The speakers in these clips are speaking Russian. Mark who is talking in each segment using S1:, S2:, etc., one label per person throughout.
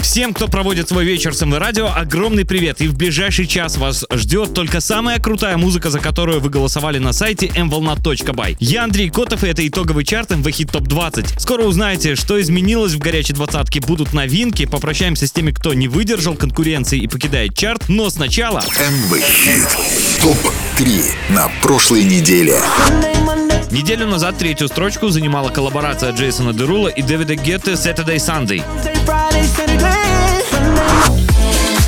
S1: Всем, кто проводит свой вечер с МВ Радио, огромный привет. И в ближайший час вас ждет только самая крутая музыка, за которую вы голосовали на сайте mvolna.by. Я Андрей Котов, и это итоговый чарт МВ Хит Топ 20. Скоро узнаете, что изменилось в горячей двадцатке. Будут новинки. Попрощаемся с теми, кто не выдержал конкуренции и покидает чарт. Но сначала...
S2: МВ Хит Топ-3 на прошлой неделе.
S1: Неделю назад третью строчку занимала коллаборация Джейсона Дерула и Дэвида Гетты Saturday Sunday.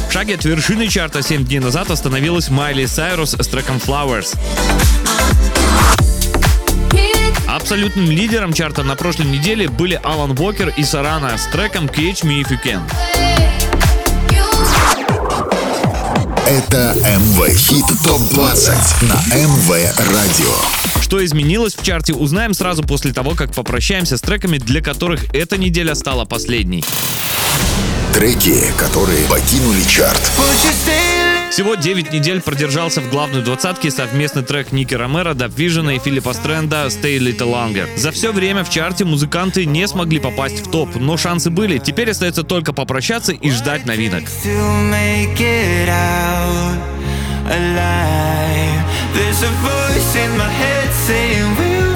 S1: В шаге от вершины чарта 7 дней назад остановилась Майли Сайрус с треком Flowers. Абсолютным лидером чарта на прошлой неделе были Алан Уокер и Сарана с треком Catch Me If You Can.
S2: Это МВ Хит ТОП-20 на МВ Радио.
S1: Что изменилось в чарте, узнаем сразу после того, как попрощаемся с треками, для которых эта неделя стала последней.
S2: Треки, которые покинули чарт.
S1: Всего 9 недель продержался в главной двадцатке совместный трек Ники Ромеро, Дабвижена и Филиппа Стрэнда «Stay a Little Longer». За все время в чарте музыканты не смогли попасть в топ, но шансы были. Теперь остается только попрощаться и ждать новинок. There's a voice in my head saying we'll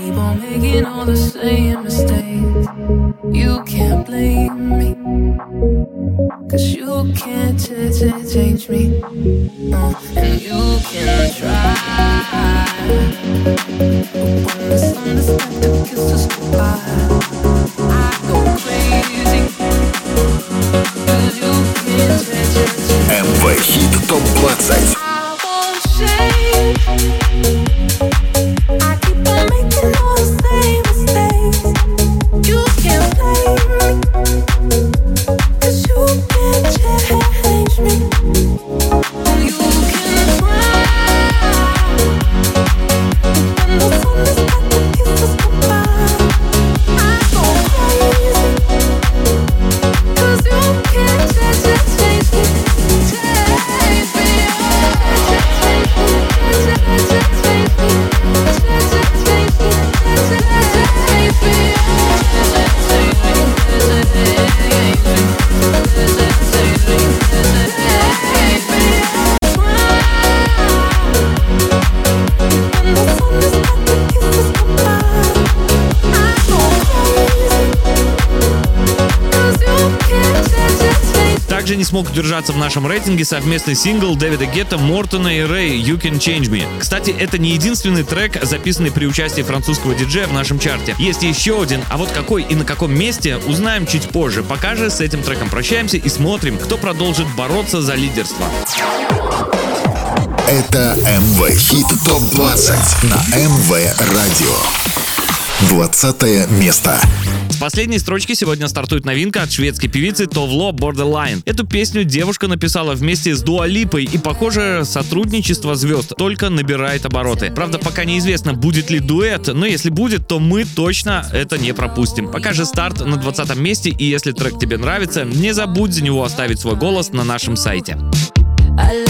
S3: keep on making all the same mistakes. You can't blame me. Cause you can't ch- ch- change me. Uh, and you can try. But when the sun is about to kiss us goodbye,
S4: смог удержаться в нашем рейтинге совместный сингл Дэвида Гетта, Мортона и Рэй «You Can Change Me». Кстати, это не единственный трек, записанный при участии французского диджея в нашем чарте. Есть еще один, а вот какой и на каком месте, узнаем чуть позже. Пока же с этим треком прощаемся и смотрим, кто продолжит бороться за лидерство.
S5: Это МВ Хит ТОП-20 на МВ Радио. 20 место.
S4: С последней строчки сегодня стартует новинка от шведской певицы Товло Borderline. Эту песню девушка написала вместе с Дуалипой и, похоже, сотрудничество звезд только набирает обороты. Правда, пока неизвестно, будет ли дуэт, но если будет, то мы точно это не пропустим. Пока же старт на 20 месте, и если трек тебе нравится, не забудь за него оставить свой голос на нашем сайте.
S6: I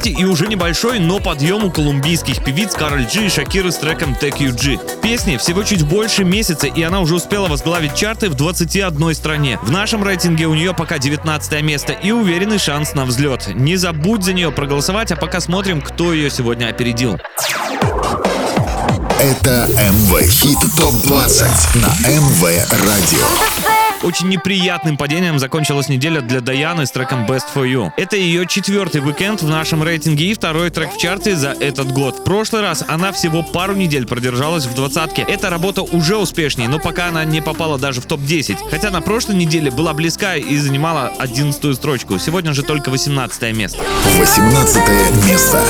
S4: чарте и уже небольшой, но подъем у колумбийских певиц Кароль Джи и Шакиры с треком Take You G. Песне всего чуть больше месяца, и она уже успела возглавить чарты в 21 стране. В нашем рейтинге у нее пока 19 место и уверенный шанс на взлет. Не забудь за нее проголосовать, а пока смотрим, кто ее сегодня опередил.
S5: Это МВ Хит ТОП-20 на МВ Радио.
S4: Очень неприятным падением закончилась неделя для Даяны с треком Best For You. Это ее четвертый уикенд в нашем рейтинге и второй трек в чарте за этот год. В прошлый раз она всего пару недель продержалась в двадцатке. Эта работа уже успешнее, но пока она не попала даже в топ-10. Хотя на прошлой неделе была близка и занимала 11 строчку. Сегодня же только 18 место.
S5: 18 место.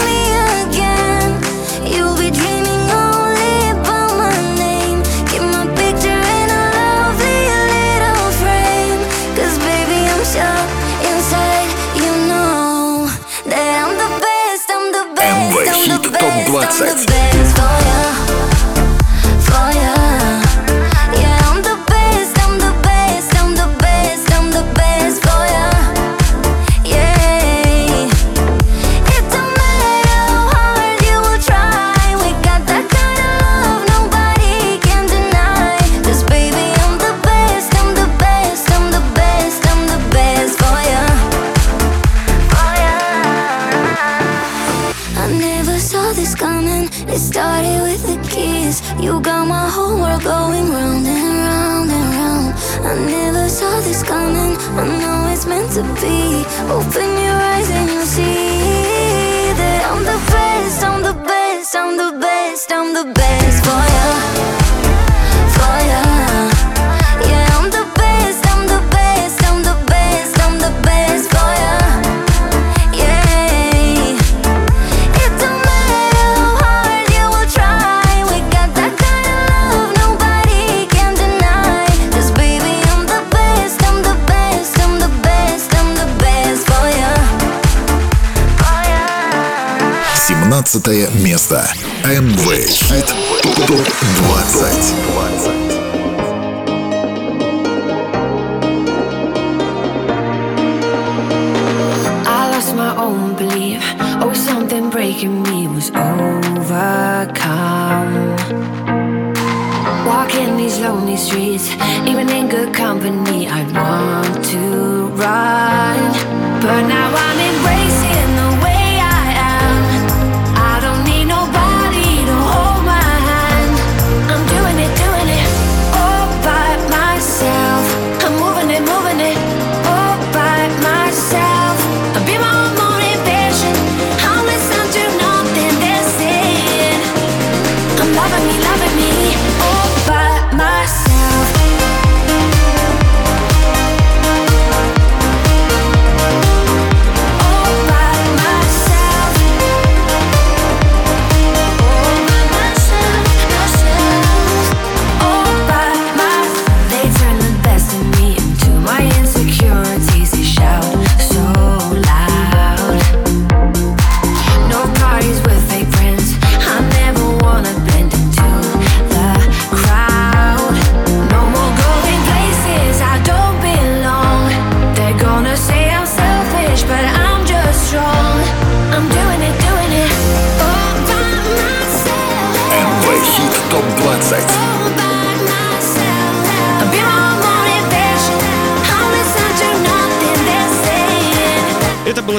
S2: 15 место.
S7: Amway. Топ-20. breaking me was. Walking these lonely streets, even in good company, I want to run. But now I'm in.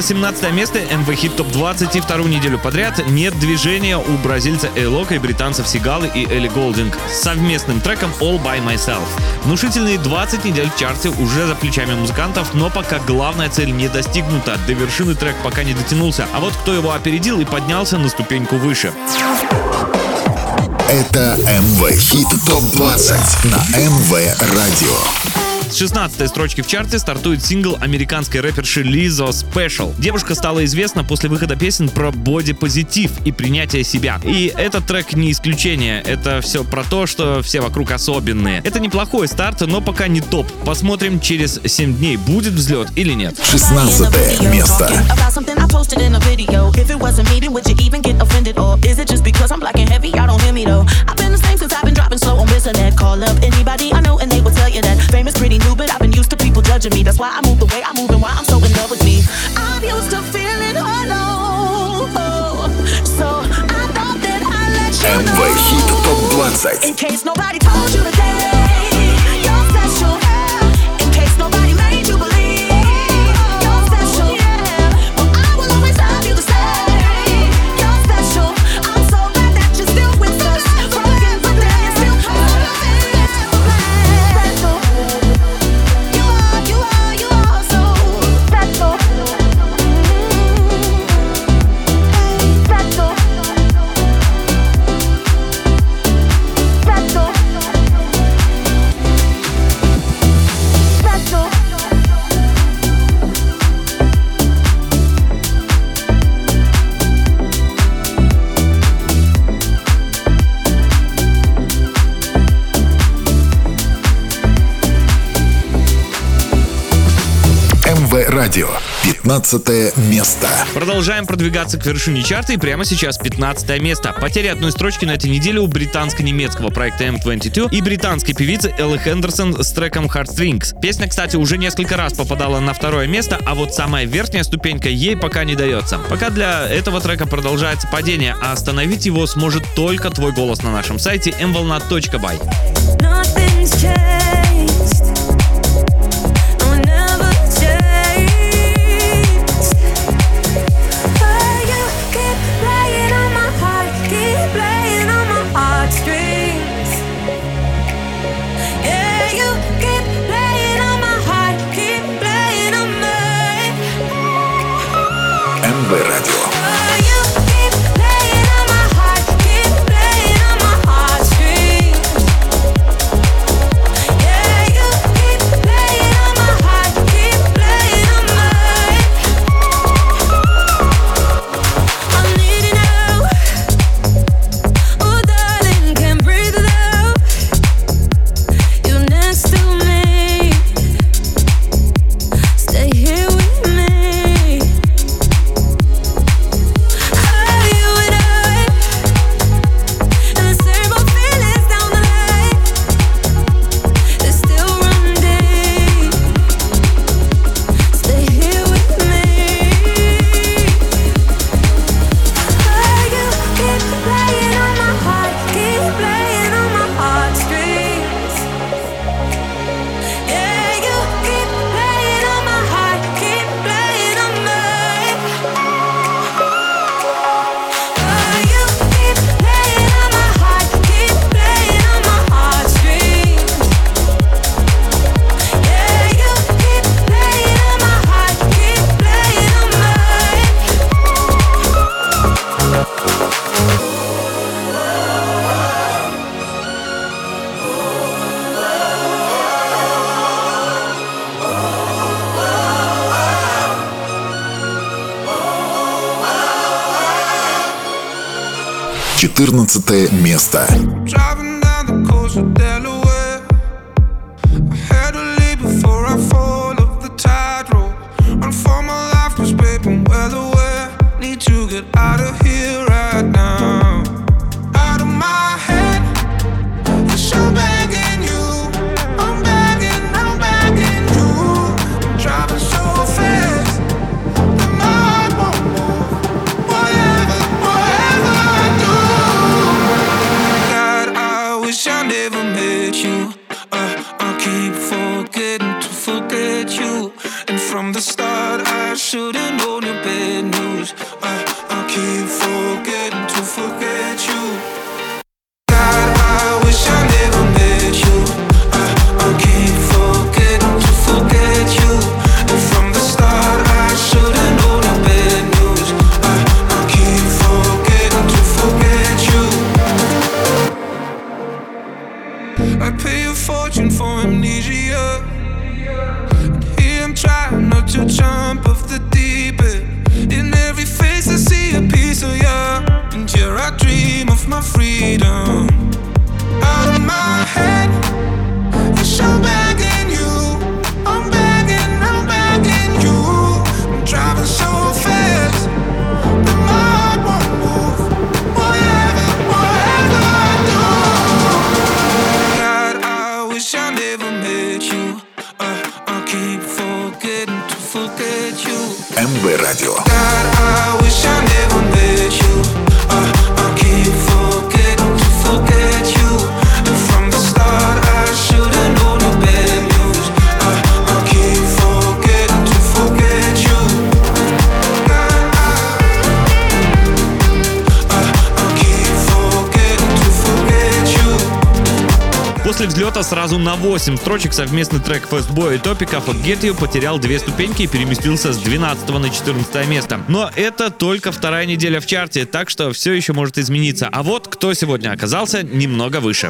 S4: Было 17 место МВ Хит Топ 20 и вторую неделю подряд нет движения у бразильца Эйлока и британцев Сигалы и Элли Голдинг с совместным треком All By Myself. Внушительные 20 недель в чарте уже за плечами музыкантов, но пока главная цель не достигнута, до вершины трек пока не дотянулся, а вот кто его опередил и поднялся на ступеньку выше.
S2: Это МВ Хит ТОП 20 на МВ Радио.
S4: С 16 строчки в чарте стартует сингл американской рэперши Лизо Special. Девушка стала известна после выхода песен про бодипозитив и принятие себя. И этот трек не исключение. Это все про то, что все вокруг особенные. Это неплохой старт, но пока не топ. Посмотрим через 7 дней, будет взлет или нет.
S2: 16 место.
S8: Is pretty new, but I've been used to people judging me. That's why I move the way I move and why I'm so in love with me. I'm used to feeling hollow, so I thought that I let you know.
S2: Top 20.
S8: In case nobody told you today.
S2: 15 место.
S4: Продолжаем продвигаться к вершине чарта и прямо сейчас 15 место. Потеря одной строчки на этой неделе у британско-немецкого проекта M22 и британской певицы Эллы Хендерсон с треком Heartstrings. Песня, кстати, уже несколько раз попадала на второе место, а вот самая верхняя ступенька ей пока не дается. Пока для этого трека продолжается падение, а остановить его сможет только твой голос на нашем сайте mvolna.by.
S5: Nothing's changed. You. And
S9: from the start, I should've known your bad news. Uh, I keep forgetting to forget you. My freedom. Out of my head, yes, I'm begging
S4: После взлета сразу на 8 строчек совместный трек Fastboy и Топика Forget You потерял две ступеньки и переместился с 12 на 14 место. Но это только вторая неделя в чарте, так что все еще может измениться. А вот кто сегодня оказался немного выше.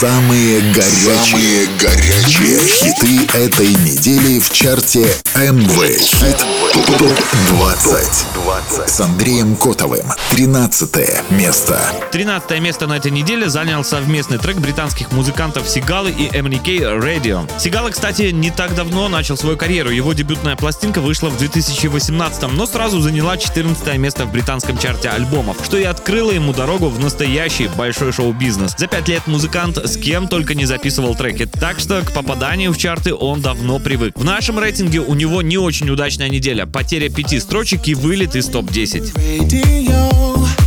S2: Самые горячие, Самые горячие хиты этой недели в чарте МВ Хит ТОП 20 с Андреем Котовым. 13 место.
S4: 13 место на этой неделе занял совместный трек британских музыкантов Сигалы и MNK Radio. Сигала, кстати, не так давно начал свою карьеру. Его дебютная пластинка вышла в 2018, но сразу заняла 14 место в британском чарте альбомов, что и открыло ему дорогу в настоящий большой шоу-бизнес. За пять лет музыкант с кем только не записывал треки, так что к попаданию в чарты он давно привык. В нашем рейтинге у него не очень удачная неделя, потеря пяти строчек и вылет из топ-10.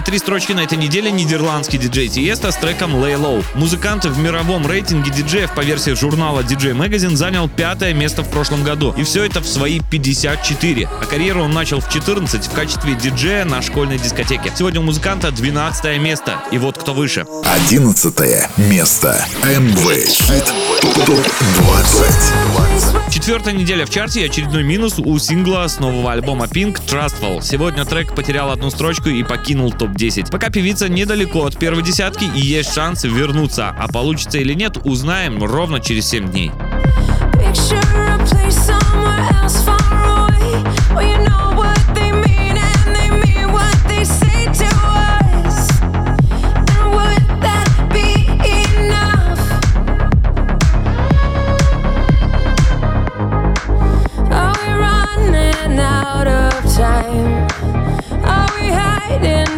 S4: на три строчки на этой неделе нидерландский диджей Тиеста с треком Lay Low. Музыкант в мировом рейтинге диджеев по версии журнала DJ Magazine занял пятое место в прошлом году. И все это в свои 54. А карьеру он начал в 14 в качестве диджея на школьной дискотеке. Сегодня у музыканта 12 место. И вот кто выше.
S2: 11 место. МВ. 20.
S4: Четвертая неделя в чарте и очередной минус у сингла с нового альбома Pink Trustful. Сегодня трек потерял одну строчку и покинул топ-10. Пока певица недалеко от первой десятки и есть шанс вернуться. А получится или нет, узнаем ровно через 7 дней.
S3: Picture a place somewhere else.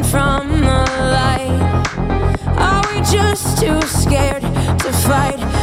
S3: from the light? Are we just too scared to fight?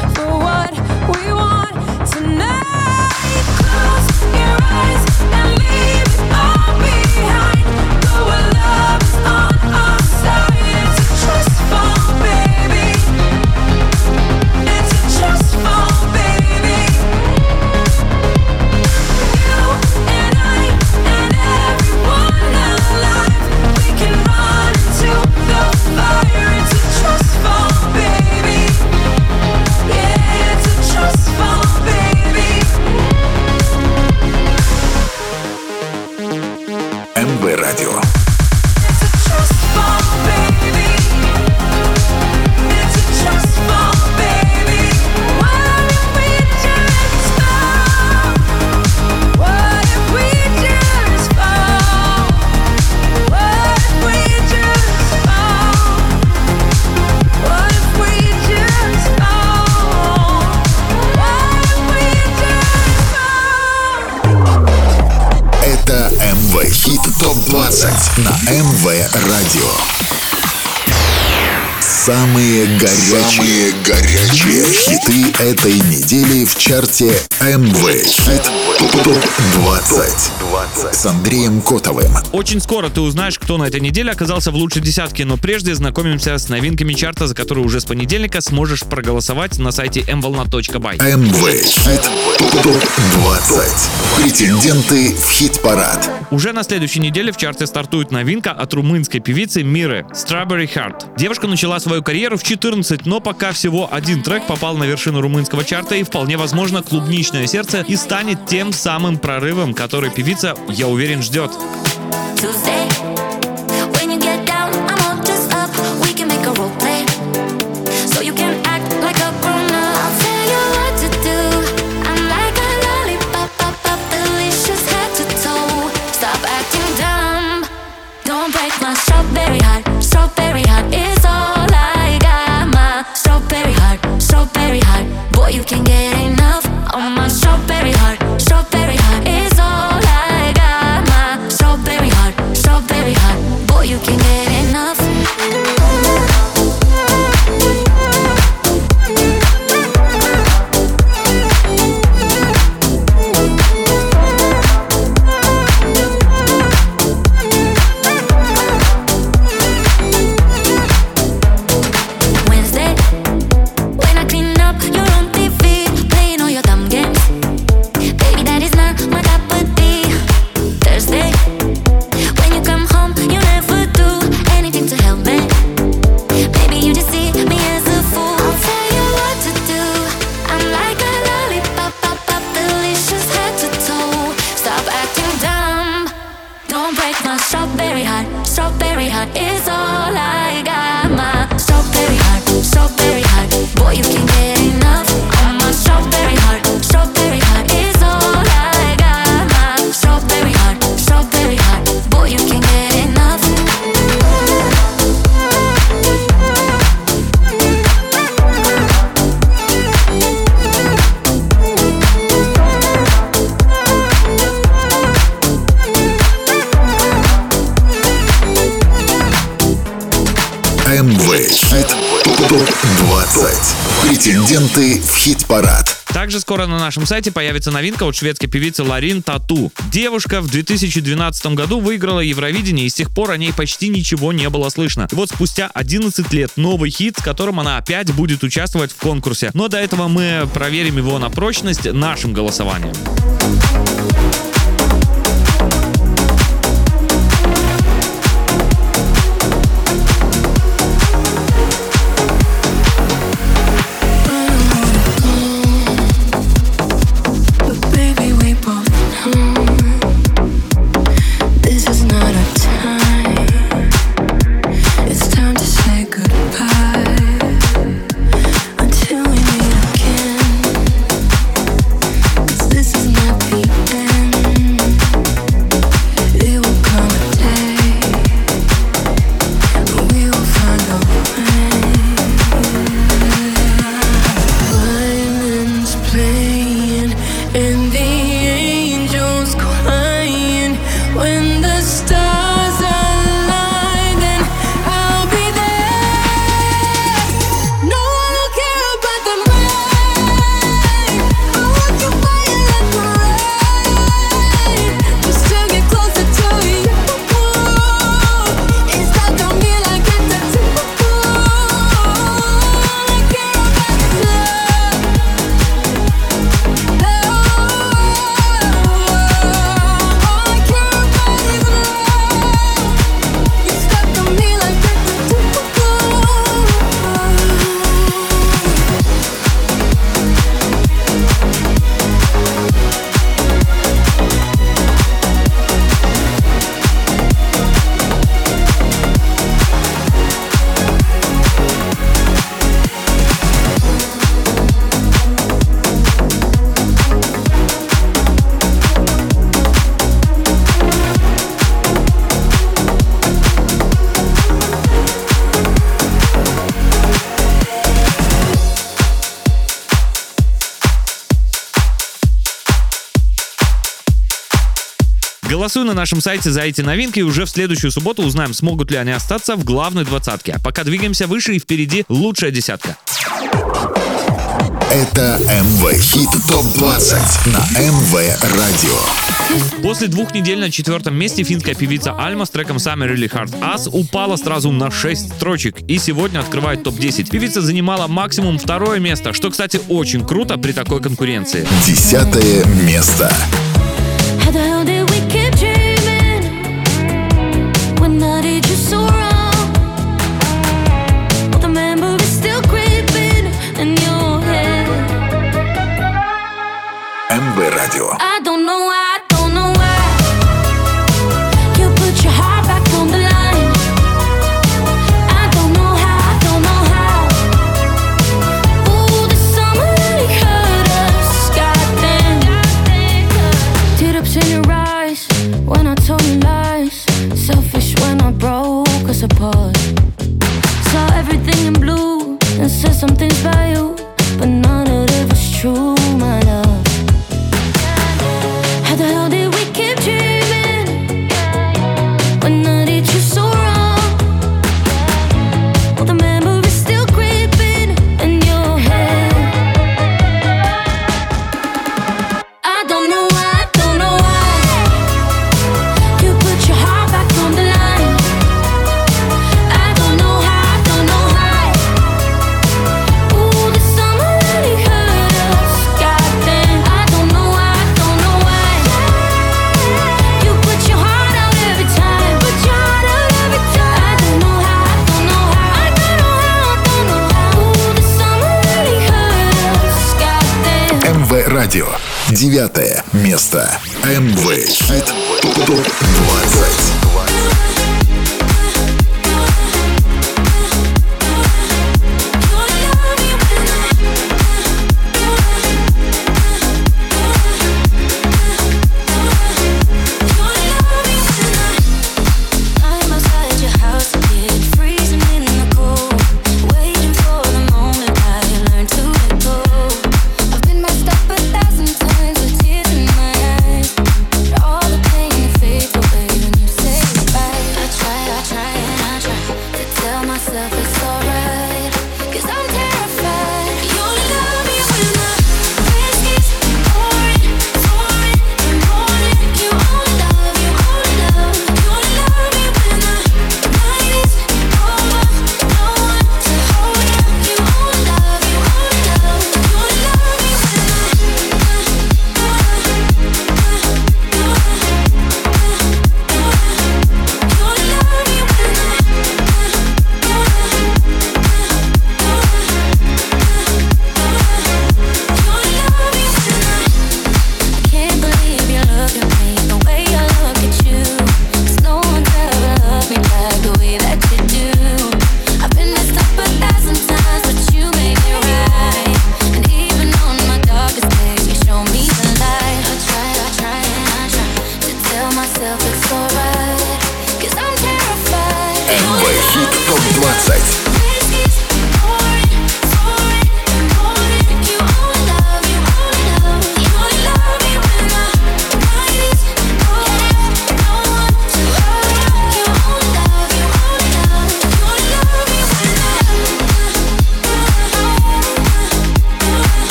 S2: Самые горячие, горячие хиты этой недели в чарте МВ Хит ТОП-20 с Андреем Котовым.
S4: Очень скоро ты узнаешь, кто на этой неделе оказался в лучшей десятке, но прежде знакомимся с новинками чарта, за которые уже с понедельника сможешь проголосовать на сайте mvolna.by.
S2: МВ Хит ТОП-20. Претенденты в хит-парад.
S4: Уже на следующей неделе в чарте стартует новинка от румынской певицы Миры Strawberry Heart. Девушка начала свою карьеру в 14, но пока всего один трек попал на вершину румынского чарта и вполне возможно клубничное сердце и станет тем самым прорывом, который певица, я уверен, ждет.
S5: Tuesday.
S2: Претенденты в хит-парад.
S4: Также скоро на нашем сайте появится новинка от шведской певицы Ларин Тату. Девушка в 2012 году выиграла Евровидение, и с тех пор о ней почти ничего не было слышно. И вот спустя 11 лет новый хит, с которым она опять будет участвовать в конкурсе. Но до этого мы проверим его на прочность нашим голосованием. голосуй на нашем сайте за эти новинки, и уже в следующую субботу узнаем, смогут ли они остаться в главной двадцатке. А пока двигаемся выше, и впереди лучшая десятка.
S2: Это МВ Хит ТОП-20 на МВ Радио.
S4: После двух недель на четвертом месте финская певица Альма с треком Summer Really Hard Us упала сразу на 6 строчек и сегодня открывает топ-10. Певица занимала максимум второе место, что, кстати, очень круто при такой конкуренции.
S2: Десятое место.
S5: I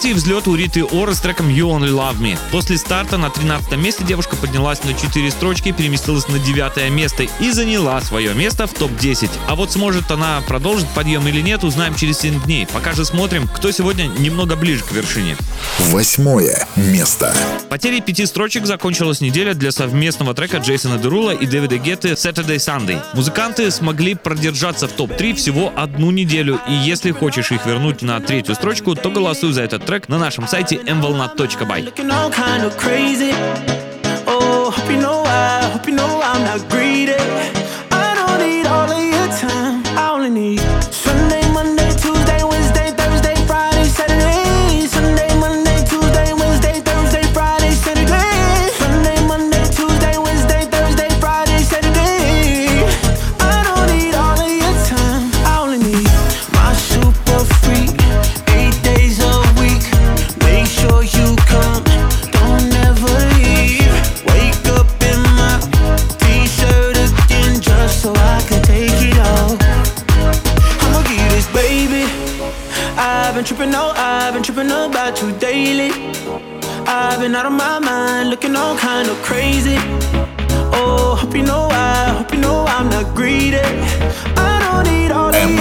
S4: партии взлет у Риты Ора с треком You Only Love Me. После старта на 13 месте девушка поднялась на 4 строчки, переместилась на 9 место и заняла свое место в топ-10. А вот сможет она продолжить подъем или нет, узнаем через 7 дней. Пока же смотрим, кто сегодня немного ближе к вершине.
S2: Восьмое место.
S4: Потерей пяти строчек закончилась неделя для совместного трека Джейсона Дерула и Дэвида Гетты Saturday Sunday. Музыканты смогли продержаться в топ-3 всего одну неделю, и если хочешь их вернуть на третью строчку, то голосуй за этот трек трек на нашем сайте
S10: mvolna.by. about you daily. I've been out of my mind, looking all kind of crazy. Oh, hope you know I, hope you know I'm not greedy. I don't need all
S3: the time.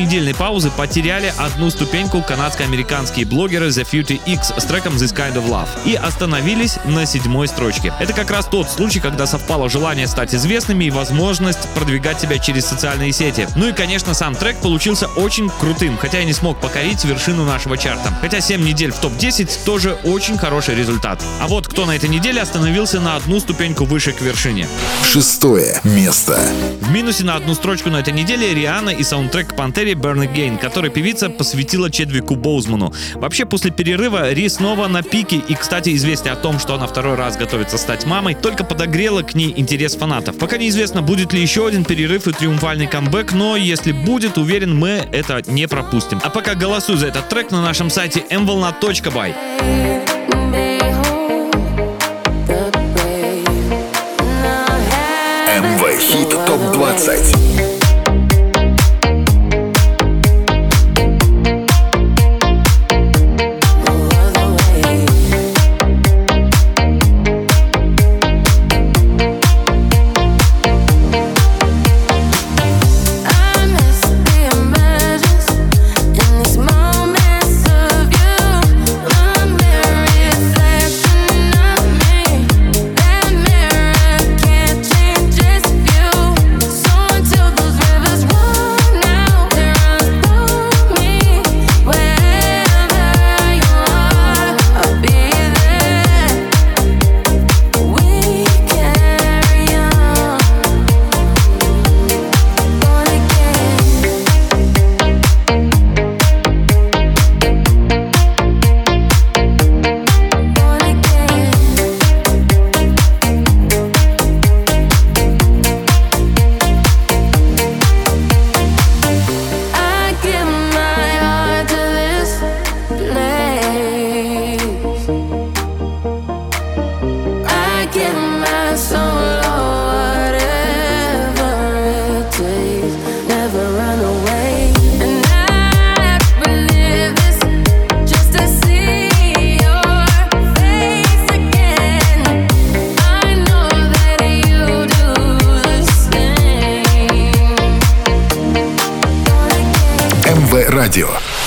S4: После трехнедельной паузы потеряли одну ступеньку канадско-американские блогеры The Future X с треком This Kind of Love и остановились на седьмой строчке. Это как раз тот случай, когда совпало желание стать известными и возможность продвигать себя через социальные сети. Ну и, конечно, сам трек получился очень крутым, хотя и не смог покорить вершину нашего чарта. Хотя 7 недель в топ-10 тоже очень хороший результат. А вот кто на этой неделе остановился на одну ступеньку выше к вершине.
S5: Шестое место.
S4: В минусе на одну строчку на этой неделе Риана и саундтрек к Пантере Burn Again, который певица посвятила Чедвику Боузману. Вообще, после перерыва Ри снова на пике, и, кстати, известие о том, что она второй раз готовится стать мамой, только подогрело к ней интерес фанатов. Пока неизвестно, будет ли еще один перерыв и триумфальный камбэк, но если будет, уверен, мы это не пропустим. А пока голосуй за этот трек на нашем сайте mvolna.by.
S5: МВ Хит ТОП 20.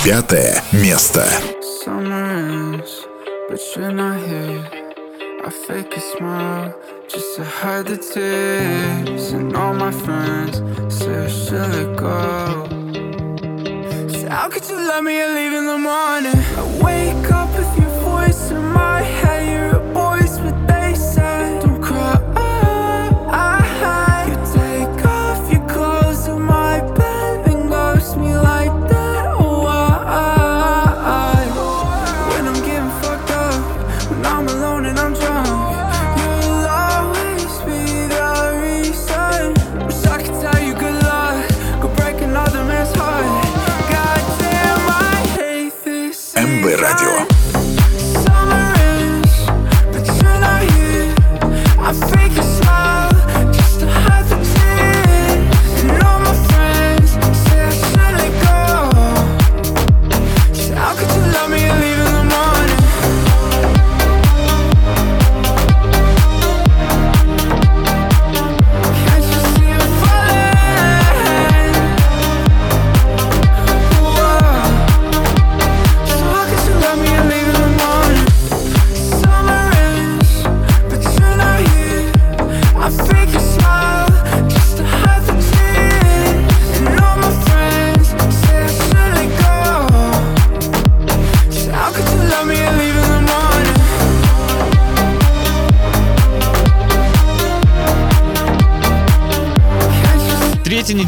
S5: Пятое место.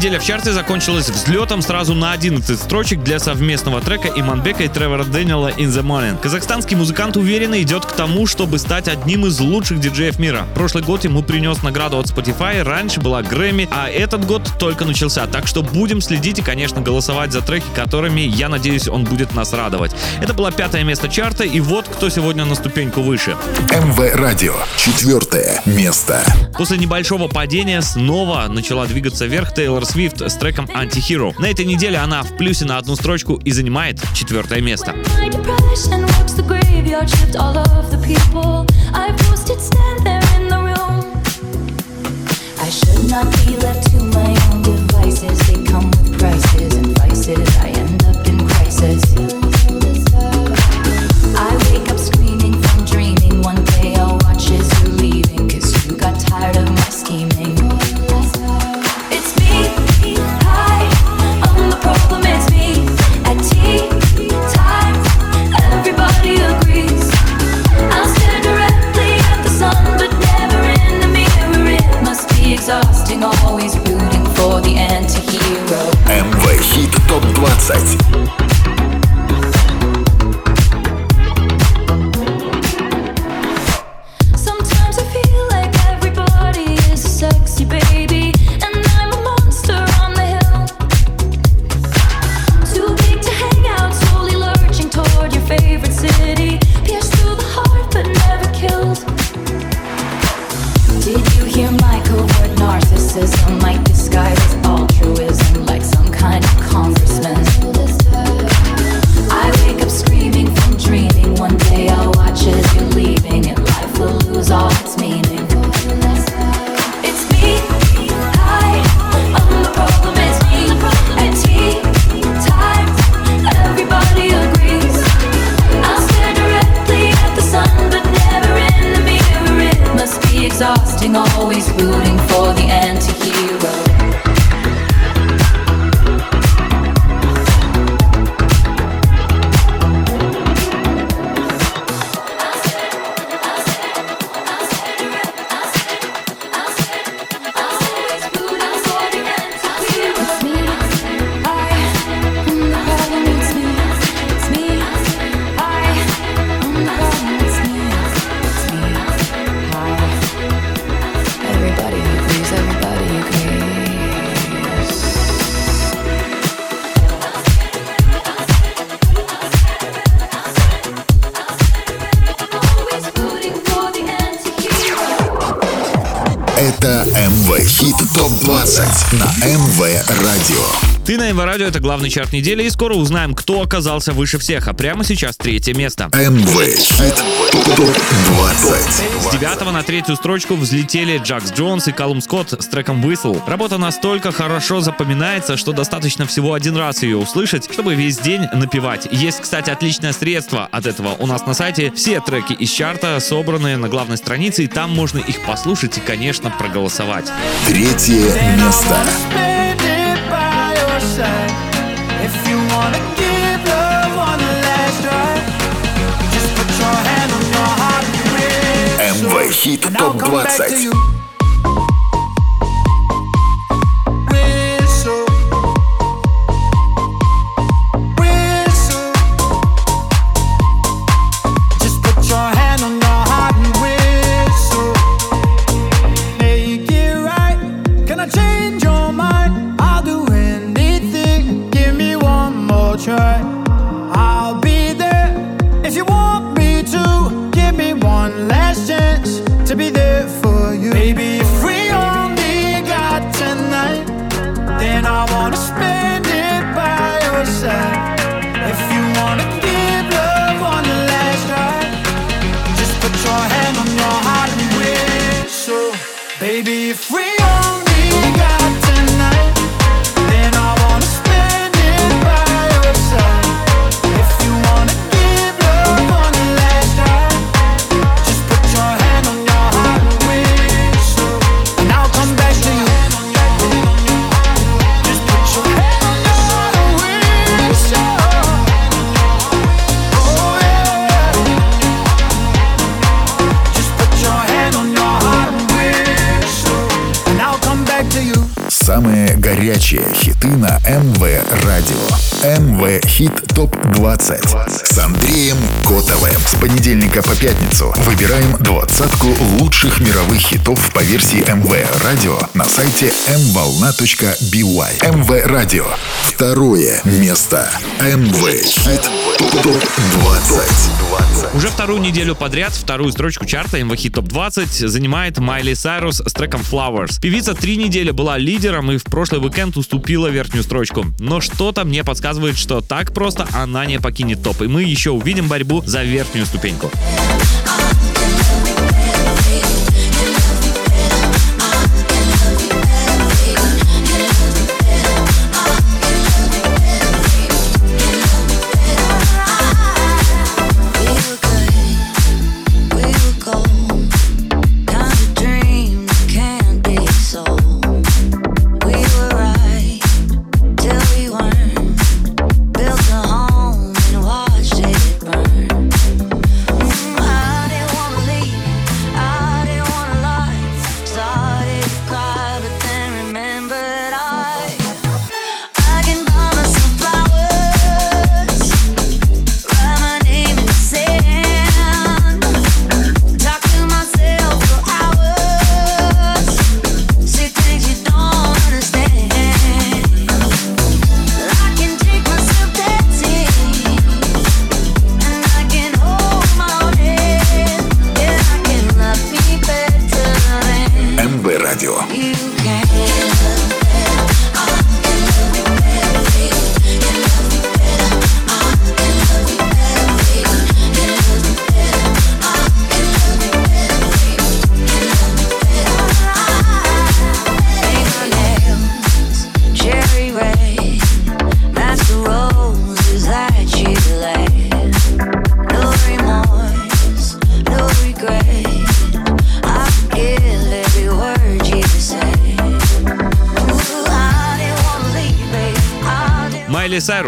S4: неделя в чарте закончилась взлетом сразу на 11 строчек для совместного трека Иманбека и Тревора Дэниела «In the Morning». Казахстанский музыкант уверенно идет к тому, чтобы стать одним из лучших диджеев мира. Прошлый год ему принес награду от Spotify, раньше была Грэмми, а этот год только начался. Так что будем следить и, конечно, голосовать за треки, которыми, я надеюсь, он будет нас радовать. Это было пятое место чарта, и вот кто сегодня на ступеньку выше.
S2: МВ Радио. Четвертое место.
S4: После небольшого падения снова начала двигаться вверх Тейлор Свифт Swift с треком Anti-Hero. На этой неделе она в плюсе на одну строчку и занимает четвертое место.
S11: I should not be left to my own devices. They come with prices and vices.
S2: Хит ТОП-20 на МВ Радио.
S4: Ты на МВ Радио, это главный чарт недели, и скоро узнаем, кто оказался выше всех, а прямо сейчас третье место.
S2: МВ Хит ТОП-20.
S4: С 9 на третью строчку взлетели Джакс Джонс и Калум Скотт с треком Whistle. Работа настолько хорошо запоминается, что достаточно всего один раз ее услышать, чтобы весь день напевать. Есть, кстати, отличное средство от этого. У нас на сайте все треки из чарта собраны на главной странице, и там можно их послушать и, конечно, проголосовать.
S2: Третье место.
S12: side. If you wanna give love last try, just put your hand on your heart and MV Hit top 20
S2: ТОП-20 с Андреем Котовым. С понедельника по пятницу выбираем двадцатку лучших мировых хитов по версии МВ Радио на сайте mvolna.by. МВ Радио. Второе место. МВ Хит ТОП-20.
S4: Уже вторую неделю подряд вторую строчку чарта MV Hit Top 20 занимает Майли Сайрус с треком Flowers. Певица три недели была лидером и в прошлый уикенд уступила верхнюю строчку. Но что-то мне подсказывает, что так просто она не покинет топ, и мы еще увидим борьбу за верхнюю ступеньку.
S5: We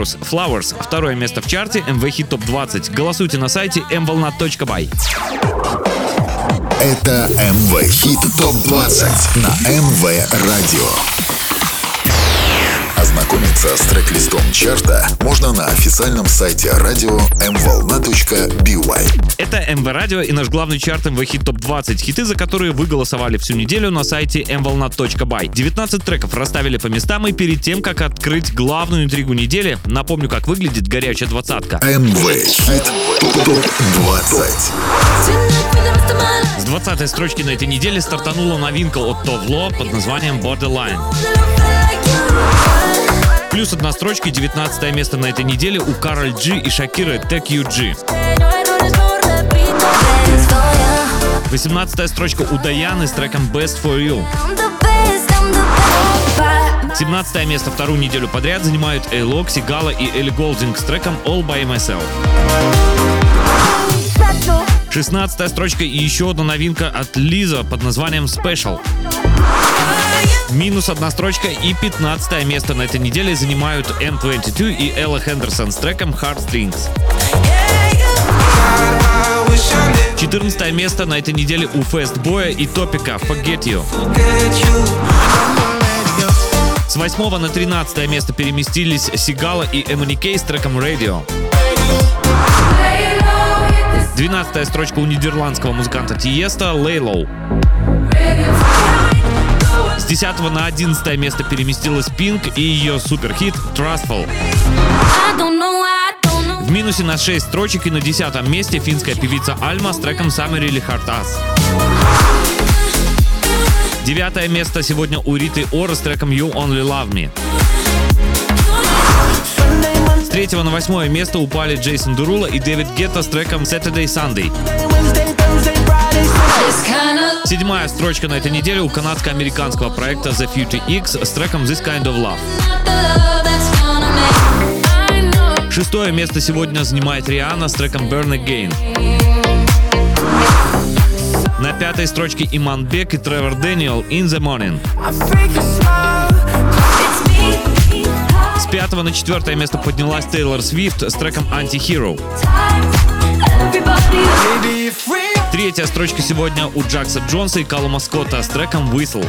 S4: Сайрус, Flowers, второе место в чарте MV Hit Top 20. Голосуйте на сайте mvolna.by.
S2: Это МВ Хит ТОП-20 на МВ Радио. Ознакомиться с трек-листом чарта можно на официальном сайте радио mvolna.by.
S4: Это МВ Радио и наш главный чарт МВ Хит Топ 20. Хиты, за которые вы голосовали всю неделю на сайте mvolna.by. 19 треков расставили по местам и перед тем, как открыть главную интригу недели, напомню, как выглядит горячая двадцатка.
S2: МВ Хит ТОП-20.
S4: С 20 строчки на этой неделе стартанула новинка от Товло под названием Borderline. Плюс одна строчка и 19 место на этой неделе у Кароль Джи и Шакиры Tech UG.
S5: No errores, no repito. Best for ya.
S4: 18 строчка у Даяны с треком Best For You.
S5: I'm the best, I'm the best.
S4: 17 место вторую неделю подряд занимают Эйлок, Сигала и Элли Голдинг с треком All By Myself. 16 строчка и еще одна новинка от Лиза под названием Special. Минус одна строчка и 15 место на этой неделе занимают M22 и Элла Хендерсон с треком Heartstrings. 14 место на этой неделе у Фестбоя и Топика Forget You. С 8 на 13 место переместились Сигала и Кей с треком Radio. 12 строчка у нидерландского музыканта Тиеста Лейлоу. С 10 на 11 место переместилась Пинк и ее суперхит Trustful. В минусе на 6 строчек и на 10 месте финская певица Альма с треком Summer или Hard. Девятое место сегодня у Риты Ора с треком You Only Love Me. С третьего на восьмое место упали Джейсон Дурула и Дэвид Гетта с треком Saturday Sunday. Седьмая строчка на этой неделе у канадско-американского проекта The Future X с треком This Kind of Love. Шестое место сегодня занимает Риана с треком Burn Again. На пятой строчке Иман Бек и Тревор Дэниел In the Morning. С пятого на четвертое место поднялась Тейлор Свифт с треком Anti-Hero.
S5: Everybody.
S4: Третья строчка сегодня у Джакса Джонса и Калума Скотта с треком Whistle.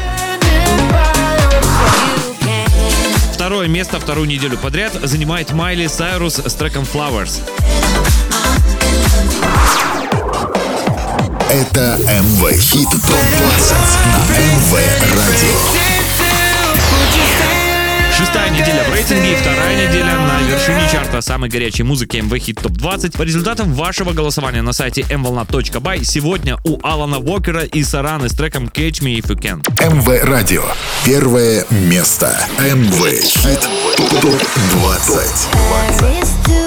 S4: Второе место вторую неделю подряд занимает Майли Сайрус с треком Flowers.
S7: Это МВ Хит ТОП-20 на МВ Радио.
S4: Шестая неделя в рейтинге и вторая неделя на вершине чарта самой горячей музыки MV Hit Top 20. По результатам вашего голосования на сайте mvolna.by сегодня у Алана Уокера и Сараны с треком Catch Me If You Can.
S7: MV Radio. Первое место.
S5: MV Hit Top
S7: 20. 20.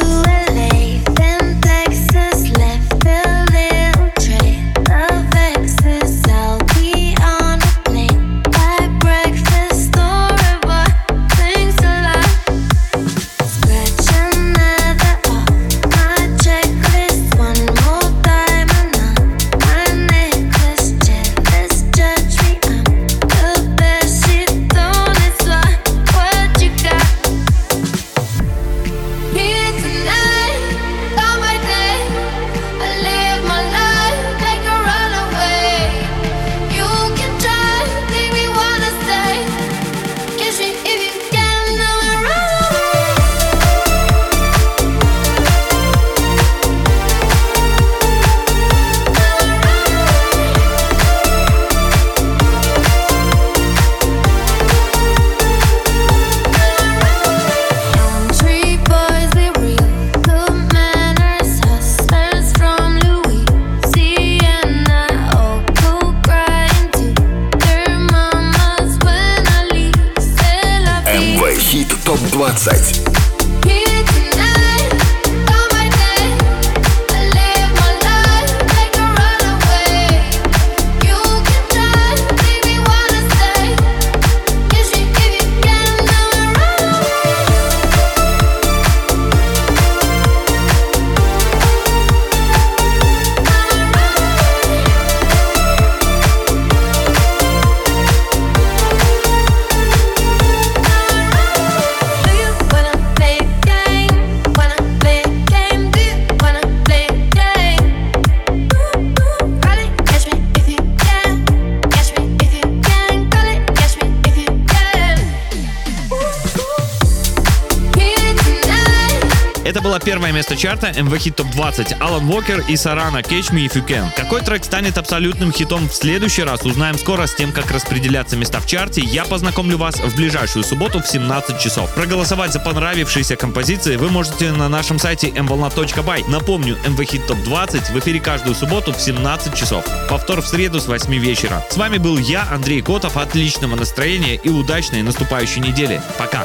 S7: ТОП-20.
S4: Первое место чарта MV Hit Top 20. Алан Уокер и Сарана Catch Me If You Can. Какой трек станет абсолютным хитом в следующий раз, узнаем скоро с тем, как распределяться места в чарте. Я познакомлю вас в ближайшую субботу в 17 часов. Проголосовать за понравившиеся композиции вы можете на нашем сайте mvolna.by. Напомню, MV Hit Top 20 в эфире каждую субботу в 17 часов. Повтор в среду с 8 вечера. С вами был я, Андрей Котов. Отличного настроения и удачной наступающей недели. Пока.